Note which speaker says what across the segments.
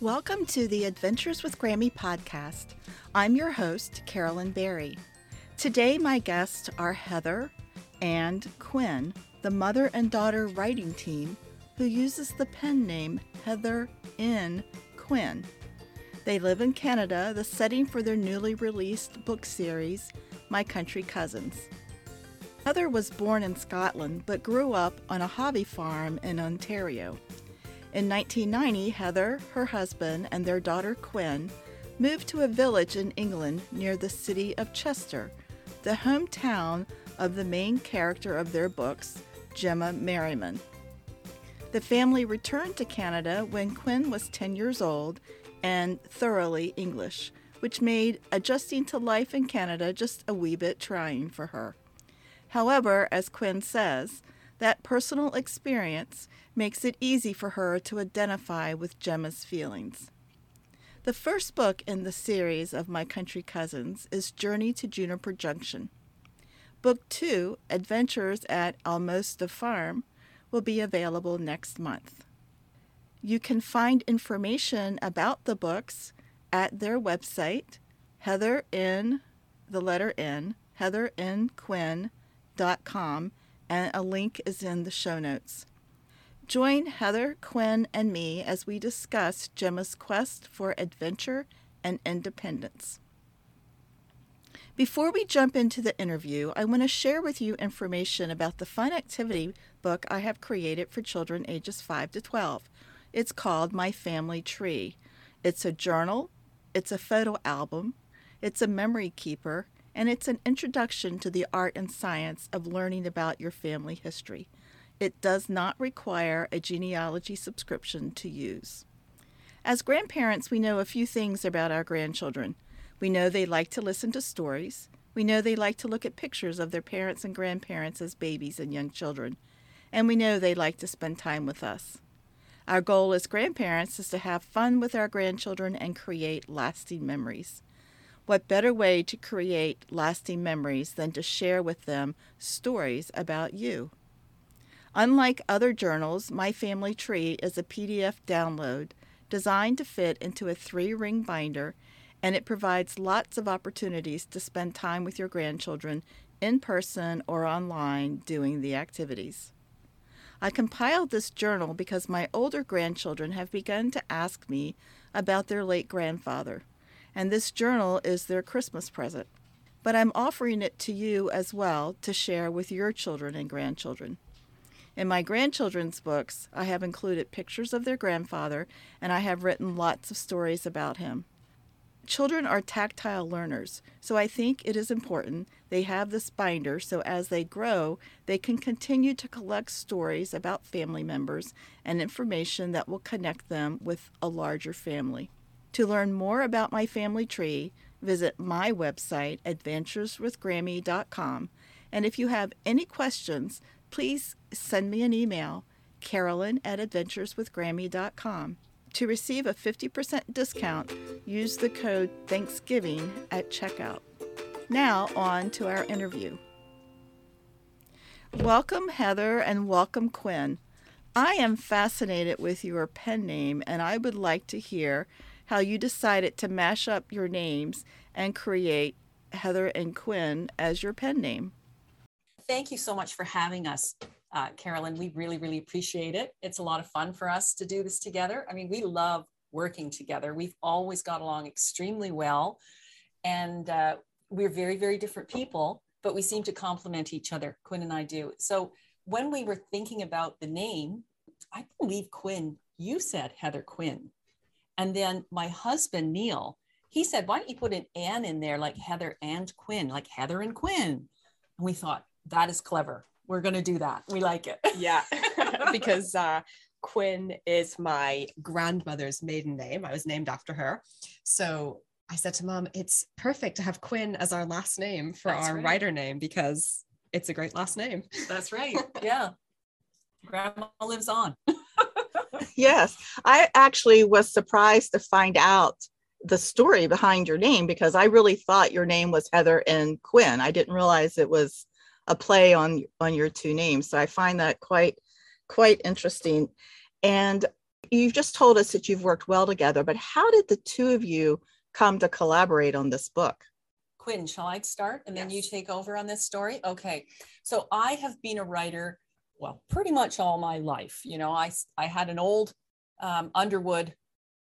Speaker 1: Welcome to the Adventures with Grammy podcast. I'm your host, Carolyn Berry. Today, my guests are Heather and Quinn, the mother and daughter writing team who uses the pen name Heather N. Quinn. They live in Canada, the setting for their newly released book series, My Country Cousins. Heather was born in Scotland but grew up on a hobby farm in Ontario. In 1990, Heather, her husband, and their daughter Quinn moved to a village in England near the city of Chester, the hometown of the main character of their books, Gemma Merriman. The family returned to Canada when Quinn was 10 years old and thoroughly English, which made adjusting to life in Canada just a wee bit trying for her. However, as Quinn says, that personal experience makes it easy for her to identify with Gemma's feelings. The first book in the series of My Country Cousins is Journey to Juniper Junction. Book two, Adventures at Almosta Farm, will be available next month. You can find information about the books at their website, Heather N, the letter N, heathernquinn.com and a link is in the show notes. Join Heather, Quinn, and me as we discuss Gemma's quest for adventure and independence. Before we jump into the interview, I want to share with you information about the fun activity book I have created for children ages 5 to 12. It's called My Family Tree. It's a journal, it's a photo album, it's a memory keeper, and it's an introduction to the art and science of learning about your family history. It does not require a genealogy subscription to use. As grandparents, we know a few things about our grandchildren. We know they like to listen to stories. We know they like to look at pictures of their parents and grandparents as babies and young children. And we know they like to spend time with us. Our goal as grandparents is to have fun with our grandchildren and create lasting memories. What better way to create lasting memories than to share with them stories about you? Unlike other journals, My Family Tree is a PDF download designed to fit into a three ring binder, and it provides lots of opportunities to spend time with your grandchildren in person or online doing the activities. I compiled this journal because my older grandchildren have begun to ask me about their late grandfather and this journal is their Christmas present. But I'm offering it to you as well to share with your children and grandchildren. In my grandchildren's books, I have included pictures of their grandfather, and I have written lots of stories about him. Children are tactile learners, so I think it is important they have this binder so as they grow, they can continue to collect stories about family members and information that will connect them with a larger family. To learn more about my family tree, visit my website, adventureswithgrammy.com. And if you have any questions, please send me an email, carolyn at adventureswithgrammy.com. To receive a 50% discount, use the code Thanksgiving at checkout. Now, on to our interview. Welcome, Heather, and welcome, Quinn. I am fascinated with your pen name, and I would like to hear how you decided to mash up your names and create Heather and Quinn as your pen name.
Speaker 2: Thank you so much for having us, uh, Carolyn. We really, really appreciate it. It's a lot of fun for us to do this together. I mean, we love working together. We've always got along extremely well. And uh, we're very, very different people, but we seem to complement each other. Quinn and I do. So when we were thinking about the name, I believe Quinn, you said Heather Quinn. And then my husband, Neil, he said, why don't you put an N in there like Heather and Quinn, like Heather and Quinn? And we thought, that is clever. We're going to do that. We like it.
Speaker 3: Yeah. because uh, Quinn is my grandmother's maiden name. I was named after her. So I said to mom, it's perfect to have Quinn as our last name for That's our right. writer name because it's a great last name.
Speaker 2: That's right. Yeah. Grandma lives on
Speaker 1: yes. I actually was surprised to find out the story behind your name because I really thought your name was Heather and Quinn. I didn't realize it was a play on on your two names. So I find that quite quite interesting. And you've just told us that you've worked well together, but how did the two of you come to collaborate on this book?
Speaker 2: Quinn, shall I start and yes. then you take over on this story? Okay. So I have been a writer, well, pretty much all my life. You know, I, I had an old um, Underwood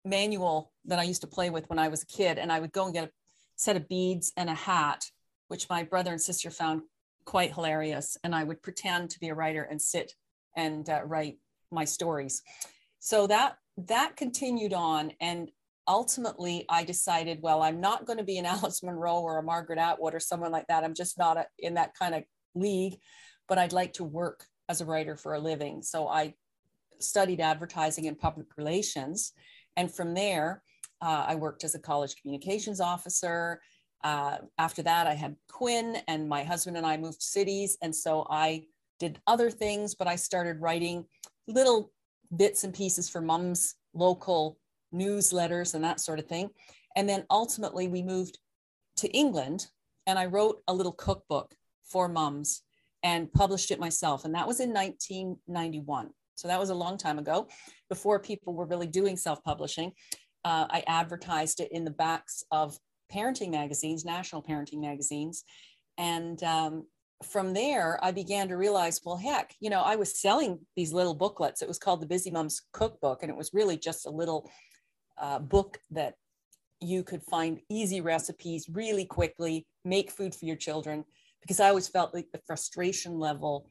Speaker 2: manual that I used to play with when I was a kid, and I would go and get a set of beads and a hat, which my brother and sister found quite hilarious. And I would pretend to be a writer and sit and uh, write my stories. So that that continued on, and ultimately I decided, well, I'm not going to be an Alice Munro or a Margaret Atwood or someone like that. I'm just not a, in that kind of league, but I'd like to work as a writer for a living. So I studied advertising and public relations. And from there, uh, I worked as a college communications officer. Uh, after that, I had Quinn, and my husband and I moved cities. And so I did other things, but I started writing little bits and pieces for mom's local newsletters and that sort of thing. And then ultimately, we moved to England, and I wrote a little cookbook for mums and published it myself. And that was in 1991. So that was a long time ago, before people were really doing self publishing. Uh, I advertised it in the backs of parenting magazines, national parenting magazines. And um, from there, I began to realize, well, heck, you know, I was selling these little booklets. It was called the Busy Mums Cookbook, and it was really just a little uh, book that you could find easy recipes really quickly, make food for your children. Because I always felt like the frustration level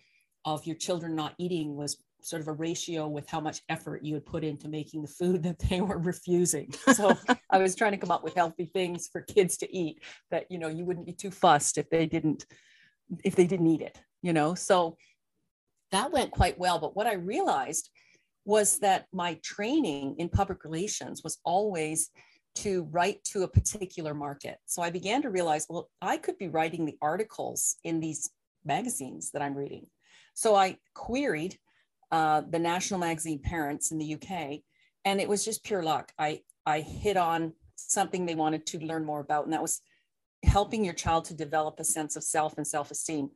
Speaker 2: of your children not eating was sort of a ratio with how much effort you would put into making the food that they were refusing. So I was trying to come up with healthy things for kids to eat that you know you wouldn't be too fussed if they didn't if they didn't eat it, you know. So that went quite well. But what I realized was that my training in public relations was always to write to a particular market. So I began to realize, well, I could be writing the articles in these magazines that I'm reading. So I queried uh, the national magazine Parents in the UK, and it was just pure luck. I I hit on something they wanted to learn more about, and that was helping your child to develop a sense of self and self-esteem.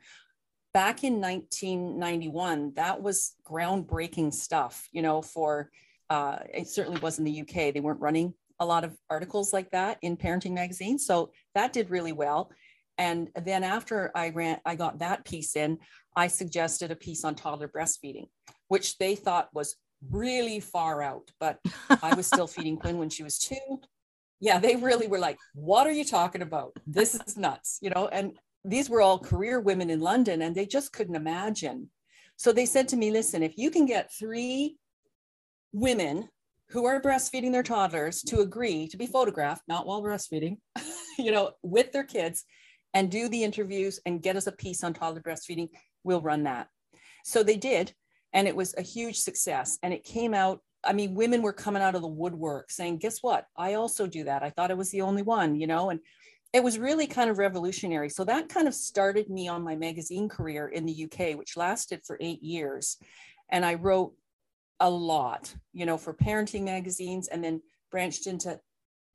Speaker 2: Back in 1991, that was groundbreaking stuff. You know, for uh, it certainly was in the UK. They weren't running a lot of articles like that in parenting magazines, so that did really well. And then after I ran, I got that piece in. I suggested a piece on toddler breastfeeding, which they thought was really far out, but I was still feeding Quinn when she was two. Yeah, they really were like, What are you talking about? This is nuts, you know? And these were all career women in London, and they just couldn't imagine. So they said to me, Listen, if you can get three women who are breastfeeding their toddlers to agree to be photographed, not while breastfeeding, you know, with their kids, and do the interviews and get us a piece on toddler breastfeeding, we'll run that. So they did. And it was a huge success. And it came out, I mean, women were coming out of the woodwork saying, guess what? I also do that. I thought I was the only one, you know, and it was really kind of revolutionary. So that kind of started me on my magazine career in the UK, which lasted for eight years. And I wrote a lot, you know, for parenting magazines and then branched into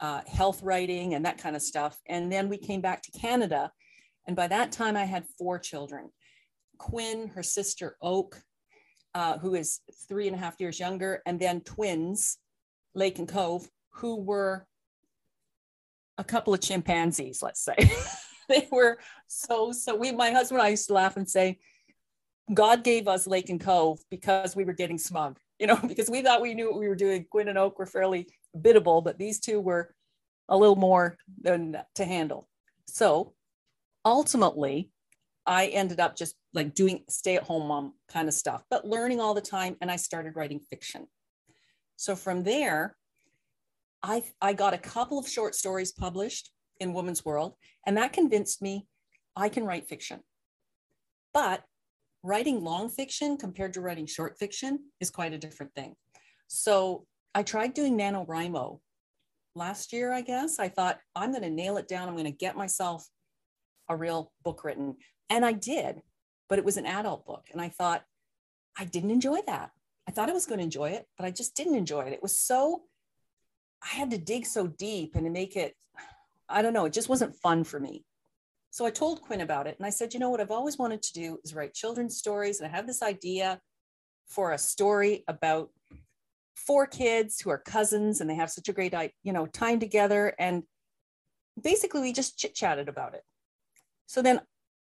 Speaker 2: uh, health writing and that kind of stuff. And then we came back to Canada. And by that time, I had four children Quinn, her sister Oak, uh, who is three and a half years younger, and then twins, Lake and Cove, who were a couple of chimpanzees, let's say. they were so, so we, my husband and I used to laugh and say, God gave us Lake and Cove because we were getting smug, you know, because we thought we knew what we were doing. Quinn and Oak were fairly biddable, but these two were a little more than to handle. So ultimately, I ended up just like doing stay at home mom kind of stuff, but learning all the time. And I started writing fiction. So from there, I, I got a couple of short stories published in Woman's World, and that convinced me I can write fiction. But writing long fiction compared to writing short fiction is quite a different thing. So I tried doing NaNoWriMo last year, I guess. I thought I'm going to nail it down. I'm going to get myself a real book written. And I did, but it was an adult book. And I thought, I didn't enjoy that. I thought I was going to enjoy it, but I just didn't enjoy it. It was so, I had to dig so deep and to make it, I don't know, it just wasn't fun for me. So I told Quinn about it and I said, you know what I've always wanted to do is write children's stories. And I have this idea for a story about four kids who are cousins and they have such a great you know time together and basically we just chit chatted about it so then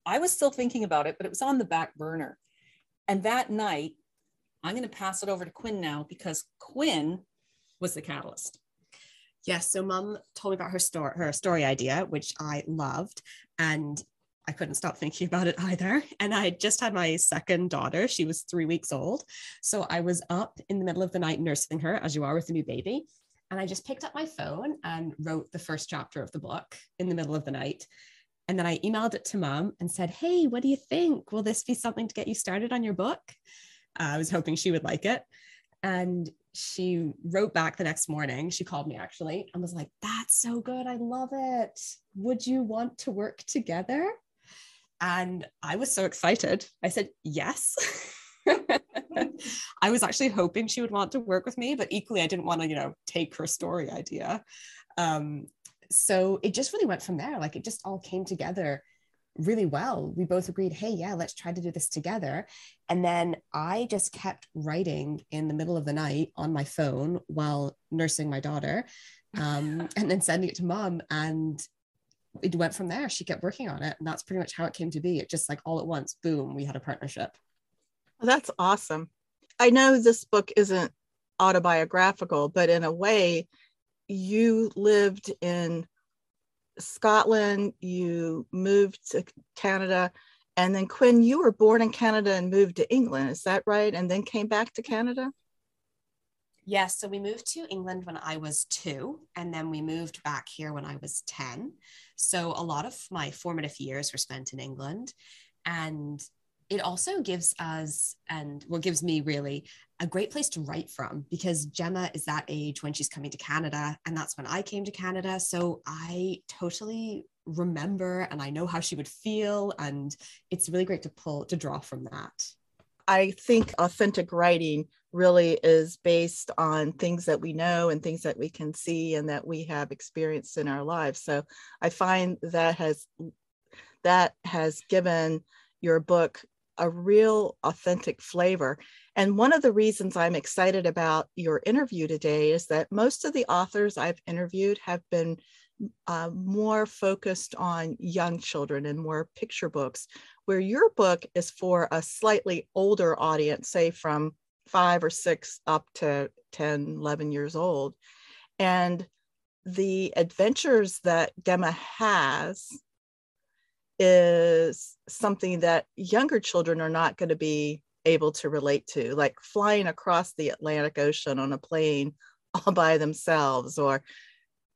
Speaker 2: i was still thinking about it but it was on the back burner and that night i'm going to pass it over to quinn now because quinn was the catalyst
Speaker 3: Yes, so mum told me about her story, her story idea, which I loved, and I couldn't stop thinking about it either. And I just had my second daughter. She was three weeks old. So I was up in the middle of the night nursing her, as you are with a new baby. And I just picked up my phone and wrote the first chapter of the book in the middle of the night. And then I emailed it to mom and said, Hey, what do you think? Will this be something to get you started on your book? Uh, I was hoping she would like it. And she wrote back the next morning. She called me actually and was like, That's so good. I love it. Would you want to work together? And I was so excited. I said, Yes. I was actually hoping she would want to work with me, but equally, I didn't want to, you know, take her story idea. Um, so it just really went from there. Like it just all came together really well. We both agreed, hey, yeah, let's try to do this together. And then I just kept writing in the middle of the night on my phone while nursing my daughter, um, and then sending it to mom. And it went from there. She kept working on it. And that's pretty much how it came to be. It just like all at once, boom, we had a partnership.
Speaker 1: That's awesome. I know this book isn't autobiographical, but in a way, you lived in Scotland, you moved to Canada, and then Quinn, you were born in Canada and moved to England. Is that right? And then came back to Canada?
Speaker 3: Yes. So we moved to England when I was two, and then we moved back here when I was 10. So a lot of my formative years were spent in England. And it also gives us, and what gives me really a great place to write from because Gemma is that age when she's coming to Canada. And that's when I came to Canada. So I totally remember and I know how she would feel. And it's really great to pull, to draw from that.
Speaker 1: I think authentic writing really is based on things that we know and things that we can see and that we have experienced in our lives. So I find that has that has given your book a real authentic flavor. And one of the reasons I'm excited about your interview today is that most of the authors I've interviewed have been uh, more focused on young children and more picture books, where your book is for a slightly older audience, say from five or six up to 10, 11 years old. And the adventures that Gemma has is something that younger children are not going to be able to relate to, like flying across the Atlantic Ocean on a plane all by themselves, or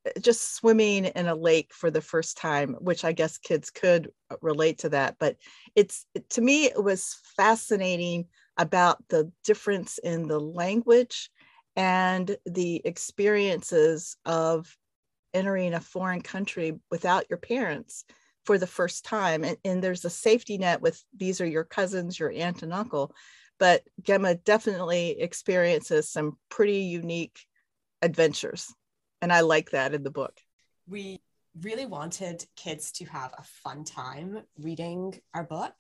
Speaker 1: eh, just swimming in a lake for the first time, which I guess kids could uh, relate to that. But it's to me, it was fascinating about the difference in the language and the experiences of entering a foreign country without your parents for the first time. And, and there's a safety net with these are your cousins, your aunt and uncle. But Gemma definitely experiences some pretty unique adventures. And I like that in the book.
Speaker 3: We really wanted kids to have a fun time reading our book.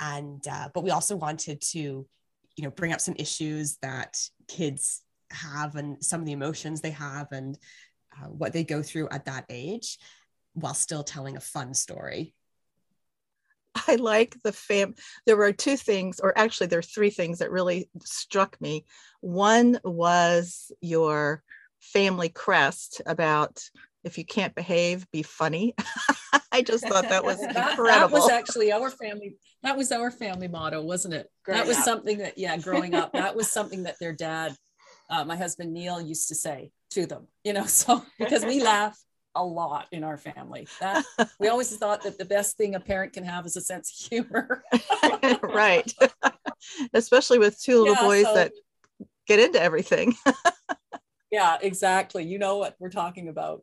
Speaker 3: And, uh, but we also wanted to, you know, bring up some issues that kids have and some of the emotions they have and uh, what they go through at that age while still telling a fun story.
Speaker 1: I like the fam. There were two things, or actually, there are three things that really struck me. One was your family crest about if you can't behave, be funny. I just thought that was that, incredible.
Speaker 2: That was actually our family. That was our family motto, wasn't it? Growing that was up. something that, yeah, growing up, that was something that their dad, uh, my husband Neil, used to say to them. You know, so because we laugh a lot in our family. That we always thought that the best thing a parent can have is a sense of humor.
Speaker 1: right. Especially with two little yeah, boys so, that get into everything.
Speaker 2: yeah, exactly. You know what we're talking about.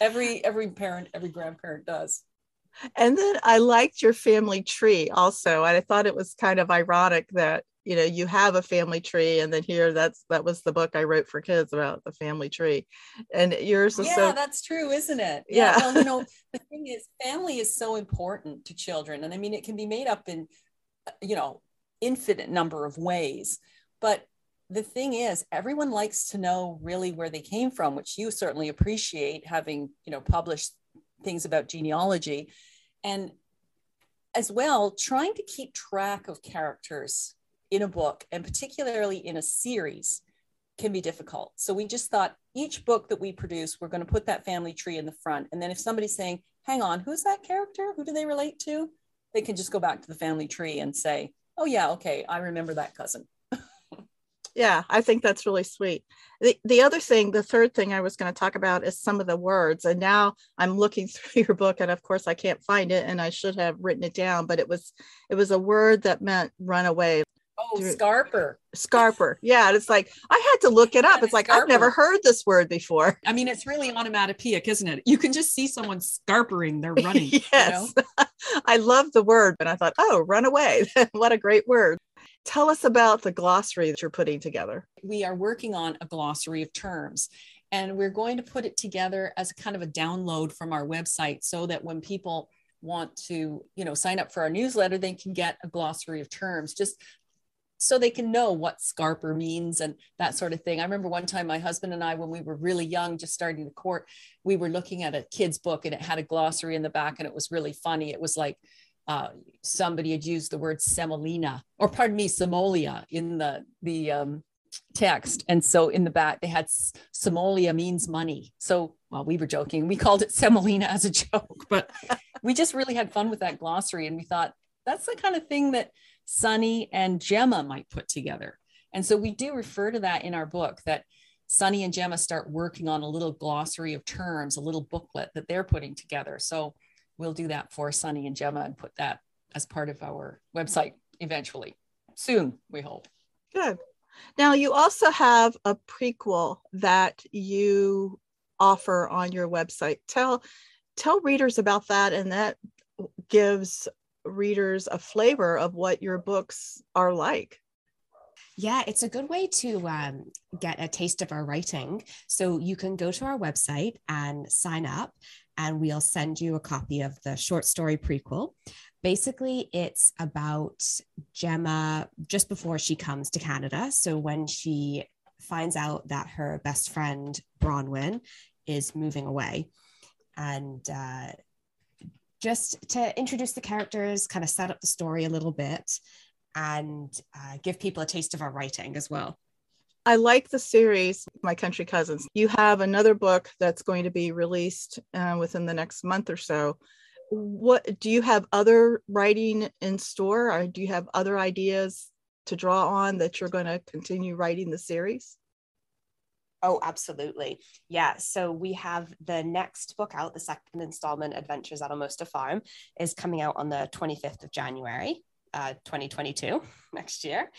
Speaker 2: Every every parent, every grandparent does.
Speaker 1: And then I liked your family tree also. And I thought it was kind of ironic that you know you have a family tree and then here that's that was the book i wrote for kids about the family tree. And yours is
Speaker 2: yeah
Speaker 1: so
Speaker 2: that's true isn't it? Yeah, yeah. well you know the thing is family is so important to children and i mean it can be made up in you know infinite number of ways but the thing is everyone likes to know really where they came from which you certainly appreciate having you know published things about genealogy. And as well trying to keep track of characters in a book and particularly in a series can be difficult. So we just thought each book that we produce we're going to put that family tree in the front. And then if somebody's saying hang on who's that character? Who do they relate to? they can just go back to the family tree and say oh yeah okay i remember that cousin.
Speaker 1: Yeah i think that's really sweet. The, the other thing the third thing i was going to talk about is some of the words. And now i'm looking through your book and of course i can't find it and i should have written it down but it was it was a word that meant run away
Speaker 2: oh scarper.
Speaker 1: Scarper. Yeah it's like i had to look it up. It's like scarper. i've never heard this word before.
Speaker 2: I mean it's really onomatopoeic isn't it? You can just see someone scarpering they're running
Speaker 1: yes. you know? i love the word but i thought oh run away. What a great word. Tell us about the glossary that you're putting together.
Speaker 2: We are working on a glossary of terms and we're going to put it together as kind of a download from our website so that when people want to you know sign up for our newsletter they can get a glossary of terms. Just so they can know what scarper means and that sort of thing. I remember one time my husband and I, when we were really young, just starting the court, we were looking at a kid's book and it had a glossary in the back and it was really funny. It was like uh, somebody had used the word semolina, or pardon me, semolia in the the um, text, and so in the back they had semolia means money. So well, we were joking, we called it semolina as a joke, but we just really had fun with that glossary, and we thought that's the kind of thing that Sunny and Gemma might put together. And so we do refer to that in our book that Sunny and Gemma start working on a little glossary of terms, a little booklet that they're putting together. So we'll do that for Sunny and Gemma and put that as part of our website eventually. Soon, we hope.
Speaker 1: Good. Now, you also have a prequel that you offer on your website. Tell tell readers about that and that gives readers a flavor of what your books are like.
Speaker 3: Yeah, it's a good way to um, get a taste of our writing. So you can go to our website and sign up, and we'll send you a copy of the short story prequel. Basically, it's about Gemma just before she comes to Canada. So when she finds out that her best friend, Bronwyn, is moving away. And uh, just to introduce the characters, kind of set up the story a little bit, and uh, give people a taste of our writing as well.
Speaker 1: I like the series, My Country Cousins. You have another book that's going to be released uh, within the next month or so. What do you have other writing in store, or do you have other ideas to draw on that you're going to continue writing the series?
Speaker 3: Oh, absolutely. Yeah. So we have the next book out, the second installment, Adventures at Almosta Farm, is coming out on the 25th of January, uh, 2022, next year.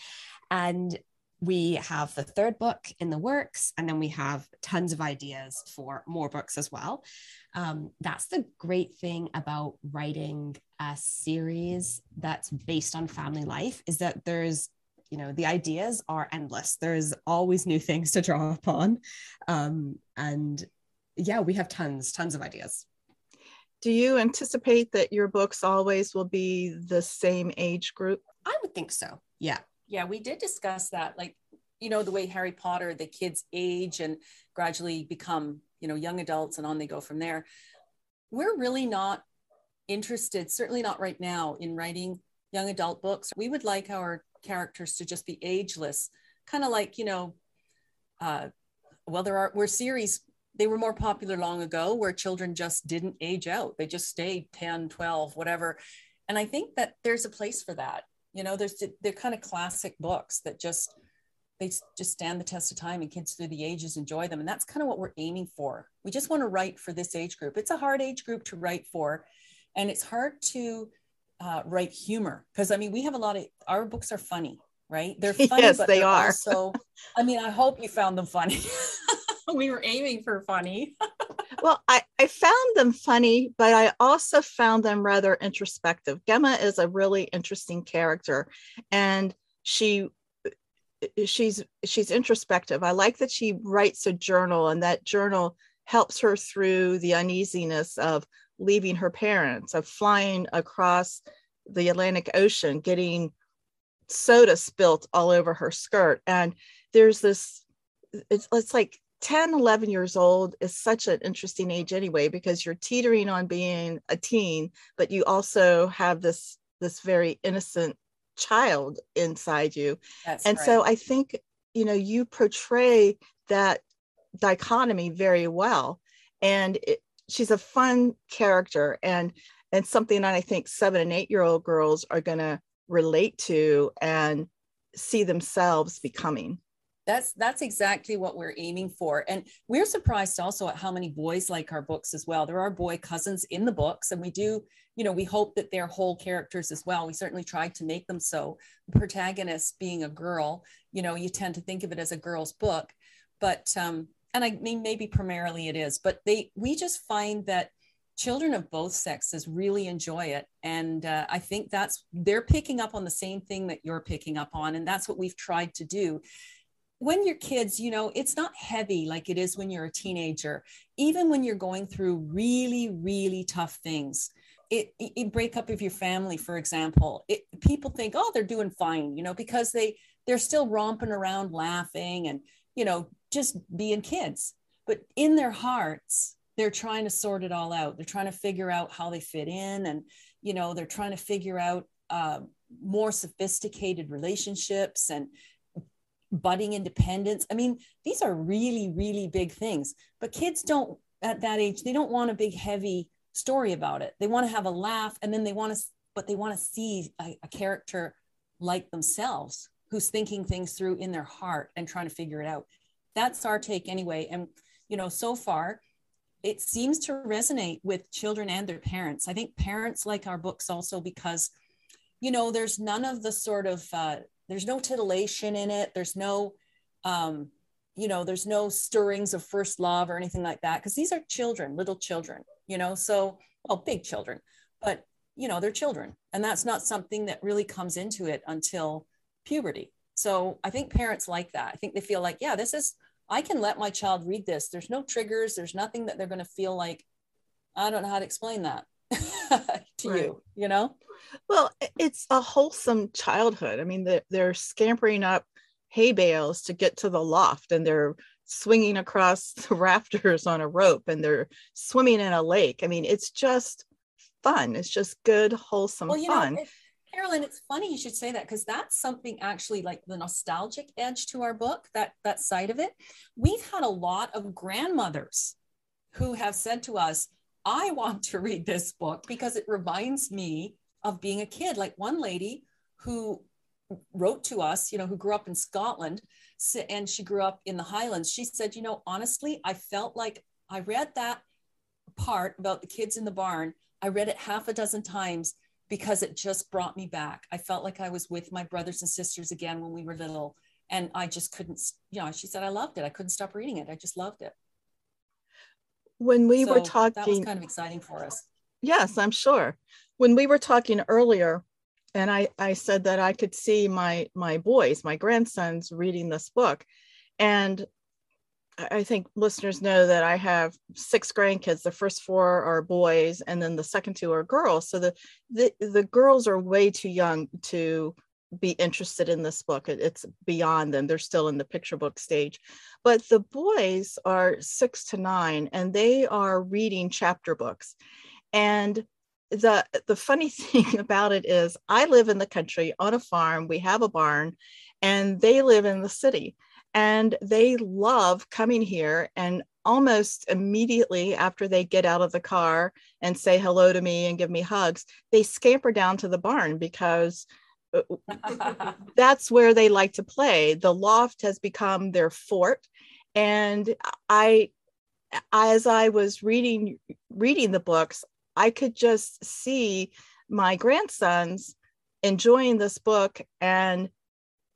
Speaker 3: And we have the third book in the works, and then we have tons of ideas for more books as well. Um, that's the great thing about writing a series that's based on family life is that there's you know the ideas are endless there's always new things to draw upon um, and yeah we have tons tons of ideas
Speaker 1: do you anticipate that your books always will be the same age group
Speaker 3: i would think so yeah
Speaker 2: yeah, we did discuss that. Like, you know, the way Harry Potter, the kids age and gradually become, you know, young adults and on they go from there. We're really not interested, certainly not right now, in writing young adult books. We would like our characters to just be ageless, kind of like, you know, uh, well, there are, were series, they were more popular long ago where children just didn't age out. They just stayed 10, 12, whatever. And I think that there's a place for that you know there's they're kind of classic books that just they just stand the test of time and kids through the ages enjoy them and that's kind of what we're aiming for we just want to write for this age group it's a hard age group to write for and it's hard to uh, write humor. Because i mean we have a lot of our books are funny right?
Speaker 1: They're funny yes, but they are.
Speaker 2: so i mean i hope you found them funny. We were aiming for funny.
Speaker 1: Well, I, I found them funny, but I also found them rather introspective. Gemma is a really interesting character, and she she's she's introspective. I like that she writes a journal, and that journal helps her through the uneasiness of leaving her parents, of flying across the Atlantic Ocean, getting soda spilt all over her skirt, and there's this it's, it's like 10 11 years old is such an interesting age anyway because you're teetering on being a teen but you also have this this very innocent child inside you.
Speaker 2: That's
Speaker 1: and
Speaker 2: right.
Speaker 1: so i think you know you portray that dichotomy very well. And it, she's a fun character and and something that i think seven and eight year old girls are going to relate to and see themselves becoming.
Speaker 2: That's that's exactly what we're aiming for and we're surprised also at how many boys like our books as well. There are boy cousins in the books and we do you know we hope that they're whole characters as well. We certainly tried to make them so. The protagonist being a girl you know you tend to think of it as a girl's book but um and i mean maybe primarily it is but they we just find that children of both sexes really enjoy it. And uh, i think that's they're picking up on the same thing that you're picking up on and that's what we've tried to do. When you're kids, you know, it's not heavy like it is when you're a teenager. Even when you're going through really, really tough things, it, it break up of your family, for example, it, people think, oh, they're doing fine, you know, because they they're still romping around, laughing, and you know, just being kids. But in their hearts, they're trying to sort it all out. They're trying to figure out how they fit in, and you know, they're trying to figure out uh, more sophisticated relationships and budding independence. I mean, these are really, really big things. But kids don't, at that age, they don't want a big, heavy story about it. They want to have a laugh and then they want to, but they want to see a, a character like themselves who's thinking things through in their heart and trying to figure it out. That's our take anyway. And, you know, so far, it seems to resonate with children and their parents. I think parents like our books also because, you know, there's none of the sort of uh, there's no titillation in it there's no um, you know there's no stirrings of first love or anything like that because these are children little children you know so well big children but you know they're children and that's not something that really comes into it until puberty so i think parents like that i think they feel like yeah this is i can let my child read this there's no triggers there's nothing that they're going to feel like i don't know how to explain that to right. you you know
Speaker 1: well, it's a wholesome childhood. I mean, they're, they're scampering up hay bales to get to the loft and they're swinging across the rafters on a rope and they're swimming in a lake. I mean, it's just fun. It's just good, wholesome well, fun. Know,
Speaker 2: Carolyn, it's funny you should say that because that's something actually like the nostalgic edge to our book, that that side of it. We've had a lot of grandmothers who have said to us, I want to read this book because it reminds me of being a kid. Like one lady who wrote to us, you know, who grew up in Scotland and she grew up in the Highlands. She said, you know, honestly, I felt like I read that part about the kids in the barn. I read it half a dozen times because it just brought me back. I felt like I was with my brothers and sisters again when we were little. And I just couldn't, you know, she said, I loved it. I couldn't stop reading it. I just loved it.
Speaker 1: When we so were talking,
Speaker 2: that was kind of exciting for us.
Speaker 1: Yes, I'm sure when we were talking earlier and I, I said that I could see my my boys, my grandsons reading this book. And I think listeners know that I have six grandkids. The first four are boys, and then the second two are girls. So the the, the girls are way too young to be interested in this book. it's beyond them. They're still in the picture book stage. But the boys are six to nine, and they are reading chapter books. And the the funny thing about it is I live in the country on a farm. We have a barn, and they live in the city. And they love coming here and almost immediately after they get out of the car and say hello to me and give me hugs, they scamper down to the barn because that's where they like to play. The loft has become their fort. And I as I was reading reading the books, I could just see my grandsons enjoying this book and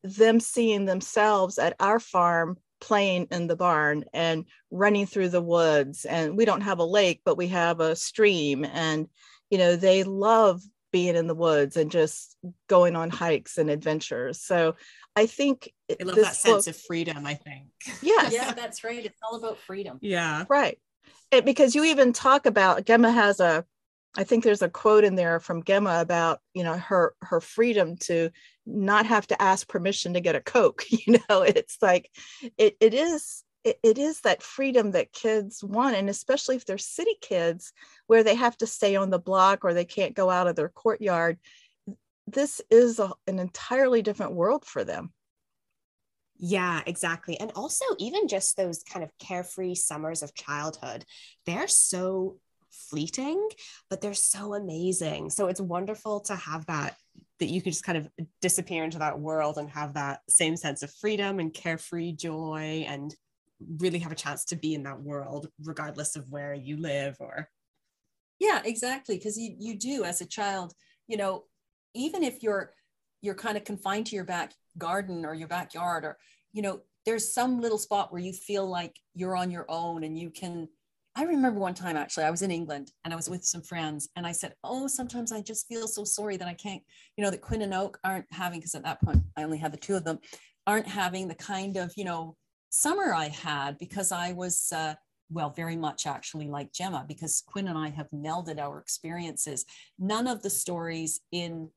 Speaker 1: them seeing themselves at our farm playing in the barn and running through the woods. And we don't have a lake but we have a stream. And you know they love being in the woods and just going on hikes and adventures. So i think
Speaker 3: i love that sense book, of freedom i think.
Speaker 1: Yes.
Speaker 2: Yeah that's right. It's all about freedom.
Speaker 3: Yeah.
Speaker 1: Right. It, because you even talk about gemma has a I think there's a quote in there from Gemma about you know her her freedom to not have to ask permission to get a Coke. You know, it's like it it is it, it is that freedom that kids want, and especially if they're city kids where they have to stay on the block or they can't go out of their courtyard. This is a, an entirely different world for them.
Speaker 3: Yeah, exactly. And also, even just those kind of carefree summers of childhood, they're so fleeting, but they're so amazing. So it's wonderful to have that that you could just kind of disappear into that world and have that same sense of freedom and carefree joy and really have a chance to be in that world regardless of where you live or
Speaker 2: yeah exactly because you, you do as a child you know even if you're you're kind of confined to your back garden or your backyard or you know there's some little spot where you feel like you're on your own and you can I remember one time actually, I was in England and I was with some friends, and I said, Oh, sometimes I just feel so sorry that I can't, you know, that Quinn and Oak aren't having, because at that point I only had the two of them, aren't having the kind of, you know, summer I had because I was, uh, well, very much actually like Gemma, because Quinn and I have melded our experiences. None of the stories in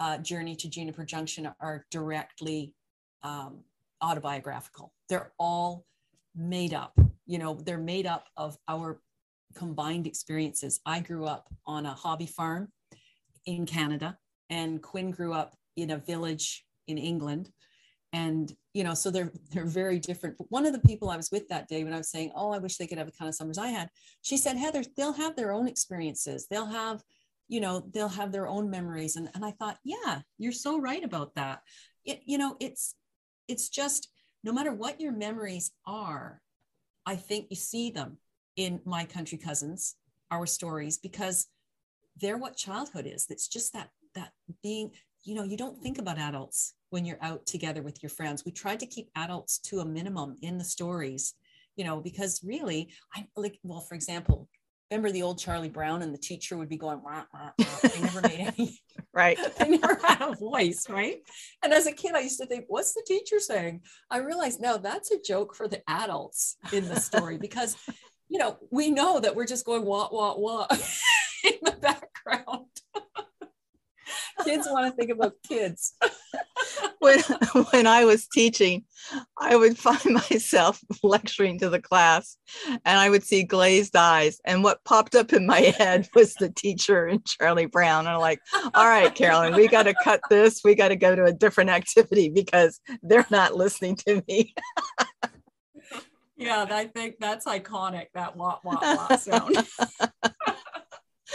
Speaker 2: uh, Journey to Juniper Junction are directly um, autobiographical, they're all made up you know they're made up of our combined experiences. I grew up on a hobby farm in canada and quinn grew up in a village in england. And you know so they're they're very different. But one of the people i was with that day when i was saying oh i wish they could have the kind of summers i had she said heather they'll have their own experiences. They'll have you know they'll have their own memories. And, and i thought yeah you're so right about that. It, you know it's it's just no matter what your memories are I think you see them in my country cousins, our stories, because they're what childhood is. It's just that that being, you know, you don't think about adults when you're out together with your friends. We tried to keep adults to a minimum in the stories, you know, because really, I like, well, for example, remember the old Charlie Brown and the teacher would be going, wah, wah, wah. they never made any,
Speaker 1: right.
Speaker 2: they never had a voice, right? And as a kid, I used to think, what's the teacher saying? I realized no, that's a joke for the adults in the story because, you know, we know that we're just going wah, wah, wah in the background. kids want to think about kids.
Speaker 1: when when I was teaching, I would find myself lecturing to the class and I would see glazed eyes. And what popped up in my head was the teacher and Charlie Brown. And I'm like, all right, Carolyn, we got to cut this. We got to go to a different activity because they're not listening to me.
Speaker 2: yeah, I think that's iconic, that wah wah wah sound.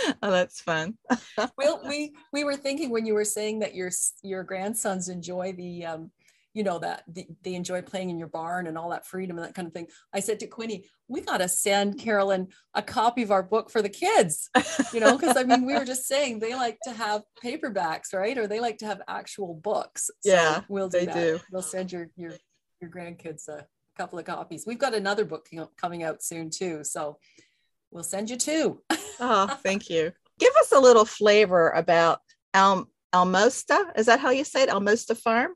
Speaker 1: oh, that's fun.
Speaker 2: well, we we were thinking when you were saying that your your grandsons enjoy the um, you know that the, they enjoy playing in your barn and all that freedom and that kind of thing. I said to Quinny, we got to send Carolyn a copy of our book for the kids, you know, because I mean, we were just saying they like to have paperbacks, right? Or they like to have actual books.
Speaker 1: So yeah,
Speaker 2: we'll do they that. do. We'll send your your your grandkids a couple of copies. We've got another book coming out soon too, so we'll send you two.
Speaker 1: oh, thank you. Give us a little flavor about Al- Almosta. Is that how you say it? Almosta Farm?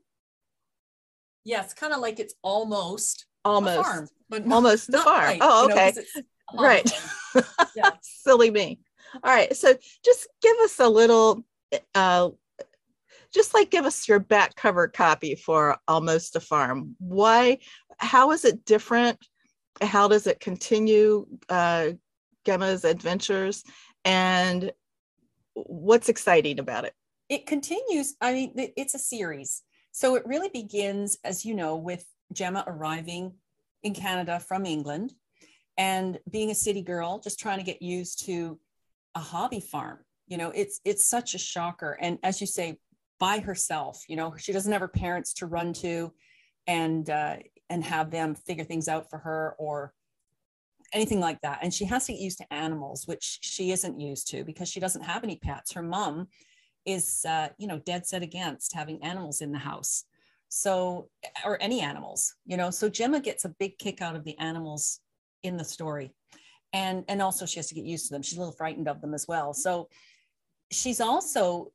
Speaker 2: Yeah, it's kind of like it's almost
Speaker 1: almost
Speaker 2: farm,
Speaker 1: but almost the farm. Right, oh, okay. You know, right. yeah. Silly me. All right. So just give us a little uh just like give us your back cover copy for Almosta Farm. Why how is it different? How does it continue uh Gemma's adventures and what's exciting about it?
Speaker 2: It continues. I mean, it's a series. So it really begins, as you know, with Gemma arriving in Canada from England and being a city girl, just trying to get used to a hobby farm. You know, it's it's such a shocker. And as you say, by herself, you know, she doesn't have her parents to run to and uh, and have them figure things out for her or anything like that. And she has to get used to animals, which she isn't used to because she doesn't have any pets. Her mom is, uh, you know, dead set against having animals in the house. So, or any animals, you know. So Gemma gets a big kick out of the animals in the story. And, and also she has to get used to them. She's a little frightened of them as well. So she's also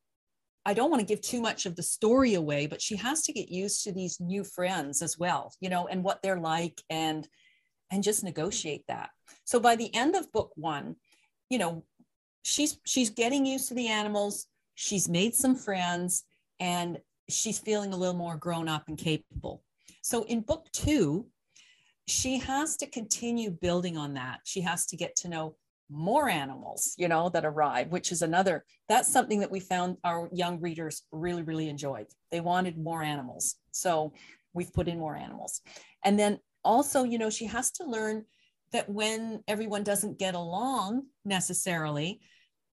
Speaker 2: I don't want to give too much of the story away, but she has to get used to these new friends as well, you know, and what they're like and and just negotiate that. So by the end of book one, you know, she's she's getting used to the animals. She's made some friends and she's feeling a little more grown up and capable. So in book 2, she has to continue building on that. She has to get to know more animals, you know, that arrive, which is another, that's something that we found our young readers really, really enjoyed. They wanted more animals. So we've put in more animals. And then also, you know, she has to learn that when everyone doesn't get along necessarily,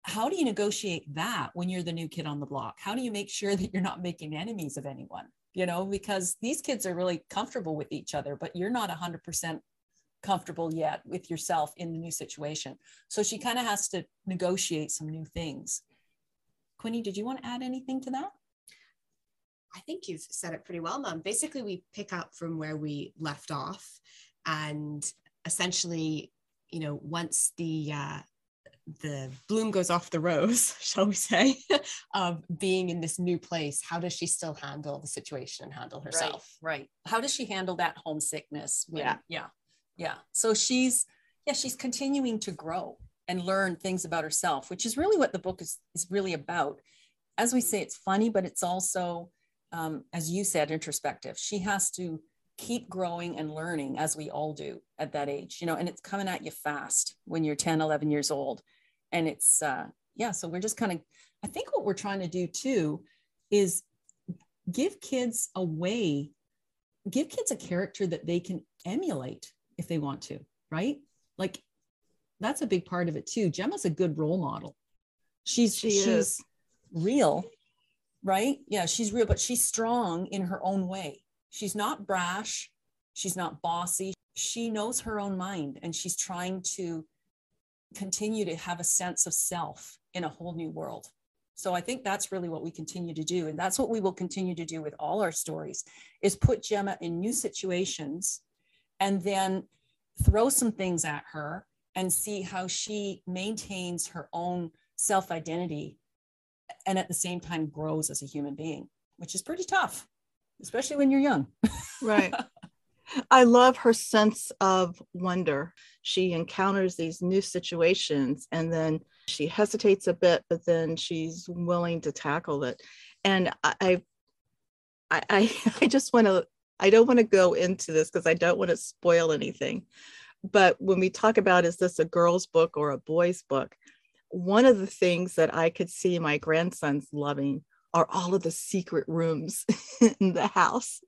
Speaker 2: how do you negotiate that when you're the new kid on the block? How do you make sure that you're not making enemies of anyone? You know, because these kids are really comfortable with each other, but you're not 100% comfortable yet with yourself in the new situation. So she kind of has to negotiate some new things. Quinny, did you want to add anything to that?
Speaker 3: I think you've said it pretty well, Mom. Basically, we pick up from where we left off, and essentially, you know, once the uh, the bloom goes off the rose, shall we say, of being in this new place, how does she still handle the situation and handle herself?
Speaker 2: Right. right. How does she handle that homesickness?
Speaker 3: When, yeah.
Speaker 2: Yeah. Yeah. So she's, yeah, she's continuing to grow and learn things about herself, which is really what the book is, is really about. As we say, it's funny, but it's also, um, as you said, introspective. She has to keep growing and learning as we all do at that age, you know, and it's coming at you fast when you're 10, 11 years old. And it's, uh, yeah, so we're just kind of, I think what we're trying to do too is give kids a way, give kids a character that they can emulate if they want to, right? Like that's a big part of it too. Gemma's a good role model. She's
Speaker 1: she
Speaker 2: she's
Speaker 1: is.
Speaker 2: real, right? Yeah, she's real, but she's strong in her own way. She's not brash, she's not bossy. She knows her own mind and she's trying to continue to have a sense of self in a whole new world. So I think that's really what we continue to do and that's what we will continue to do with all our stories is put Gemma in new situations and then throw some things at her and see how she maintains her own self identity and at the same time grows as a human being, which is pretty tough, especially when you're young.
Speaker 1: right. I love her sense of wonder. She encounters these new situations and then she hesitates a bit, but then she's willing to tackle it. And I, I, I, I just want to I don't want to go into this because I don't want to spoil anything. But when we talk about is this a girl's book or a boy's book, one of the things that I could see my grandsons loving are all of the secret rooms in the house.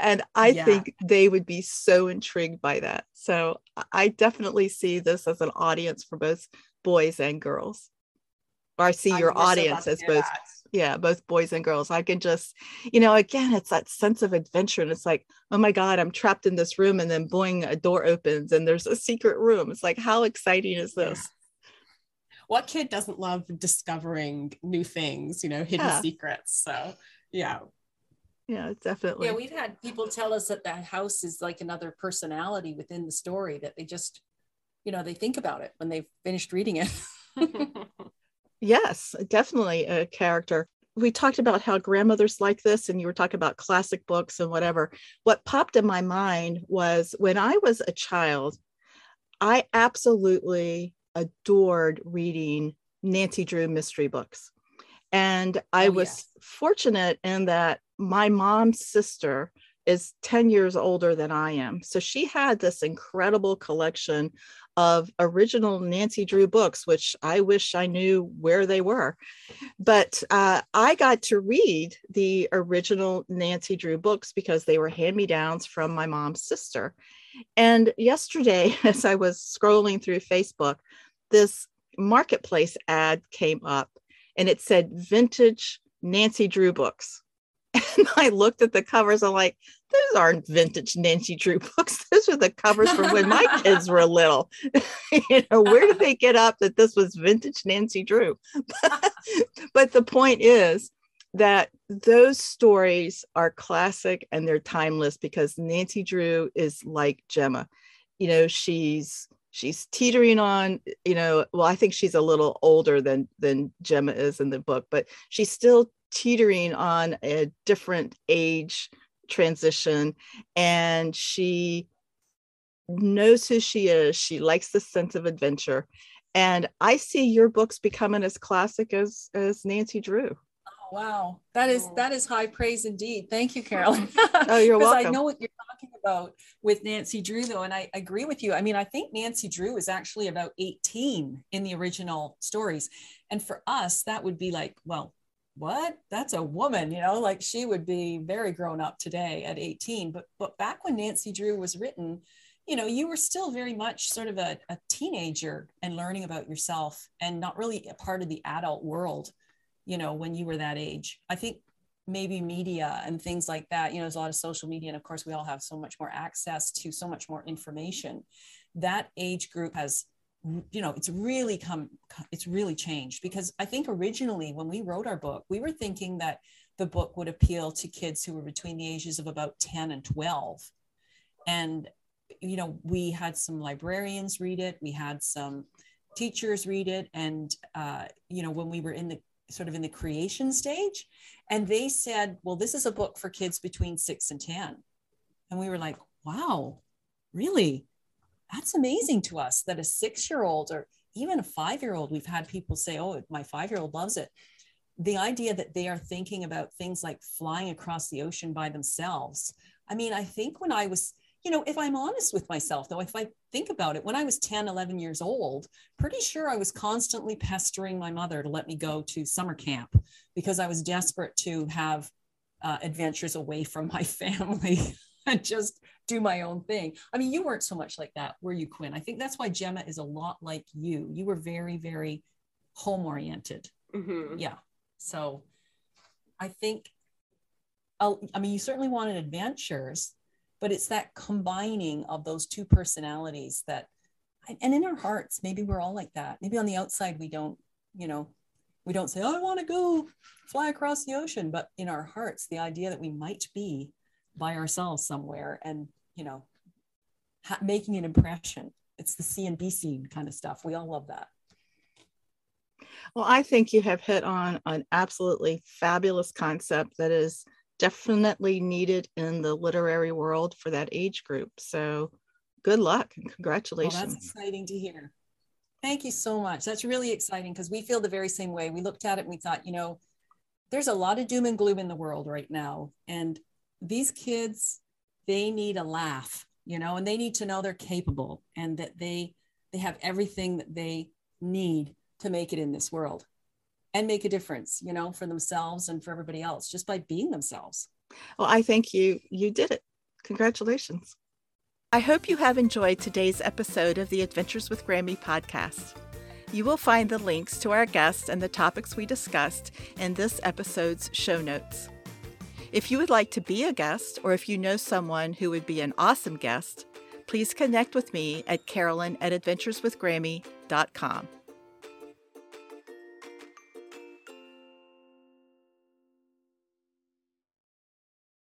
Speaker 1: And I yeah. think they would be so intrigued by that. So I definitely see this as an audience for both boys and girls. Or I see I your audience as both that yeah both boys and girls i can just you know again it's that sense of adventure and it's like oh my god i'm trapped in this room and then boing a door opens and there's a secret room it's like how exciting is this yeah.
Speaker 3: What kid doesn't love discovering new things you know hidden yeah. secrets so yeah
Speaker 1: yeah definitely
Speaker 2: yeah we've had people tell us that that house is like another personality within the story that they just you know they think about it when they've finished reading it
Speaker 1: Yes, definitely a character. We talked about how grandmothers like this, and you were talking about classic books and whatever. What popped in my mind was when I was a child, I absolutely adored reading Nancy Drew mystery books. And I oh, was yes. fortunate in that my mom's sister is 10 years older than I am. So she had this incredible collection of original Nancy Drew books, which I wish I knew where they were. But uh, I got to read the original Nancy Drew books because they were hand me downs from my mom's sister. And yesterday, as I was scrolling through Facebook, this marketplace ad came up and it said vintage Nancy Drew books. And I looked at the covers. I'm like, those aren't vintage Nancy Drew books. Those are the covers from when my kids were little. you know, where did they get up that this was vintage Nancy Drew? but the point is that those stories are classic and they're timeless because Nancy Drew is like Gemma. You know, she's she's teetering on you know well i think she's a little older than than gemma is in the book but she's still teetering on a different age transition and she knows who she is. She likes the sense of adventure. And I see your books becoming as classic as as Nancy Drew.
Speaker 2: Wow. That is that is high praise indeed. Thank you, Carolyn.
Speaker 1: oh, you're welcome.
Speaker 2: Because I know what you're talking about with Nancy Drew, though, and I agree with you. I mean, I think Nancy Drew is actually about 18 in the original stories. And for us, that would be like, well, what? That's a woman, you know, like she would be very grown up today at 18. But but back when Nancy Drew was written, you know, you were still very much sort of a, a teenager and learning about yourself and not really a part of the adult world, you know, when you were that age. I think maybe media and things like that, you know, there's a lot of social media. And of course, we all have so much more access to so much more information. That age group has you know it's really come it's really changed because i think originally when we wrote our book we were thinking that the book would appeal to kids who were between the ages of about 10 and 12 and you know, we had some librarians read it, we had some teachers read it, and uh, you know, when we were in the sort of in the creation stage, and they said, "Well, this is a book for kids between six and 10. and we were like, "Wow, really? That's amazing to us that a six-year-old or even a five-year-old, we've had people say, "Oh, my five-year-old loves it." The idea that they are thinking about things like flying across the ocean by themselves. I mean, I think when I was you know, if I'm honest with myself, though, if I think about it, when I was 10, 11 years old, pretty sure I was constantly pestering my mother to let me go to summer camp because I was desperate to have uh, adventures away from my family and just do my own thing. I mean, you weren't so much like that, were you, Quinn? I think that's why Gemma is a lot like you. You were very, very home oriented. Mm-hmm. Yeah. So I think, I'll, I mean, you certainly wanted adventures but it's that combining of those two personalities that and in our hearts maybe we're all like that. Maybe on the outside we don't you know we don't say oh, i want to go fly across the ocean but in our hearts the idea that we might be by ourselves somewhere and you know ha- making an impression. It's the c and b scene kind of stuff. We all love that.
Speaker 1: Well i think you have hit on an absolutely fabulous concept that is definitely needed in the literary world for that age group. So good luck and congratulations. Well,
Speaker 2: that's exciting to hear. Thank you so much. That's really exciting because we feel the very same way. We looked at it and we thought, you know, there's a lot of doom and gloom in the world right now. And these kids, they need a laugh, you know, and they need to know they're capable and that they they have everything that they need to make it in this world and make a difference, you know, for themselves and for everybody else just by being themselves.
Speaker 1: Well, I think you you did it. Congratulations. I hope you have enjoyed today's episode of the Adventures with Grammy podcast. You will find the links to our guests and the topics we discussed in this episode's show notes. If you would like to be a guest or if you know someone who would be an awesome guest, please connect with me at carolyn at adventureswithgrammy.com.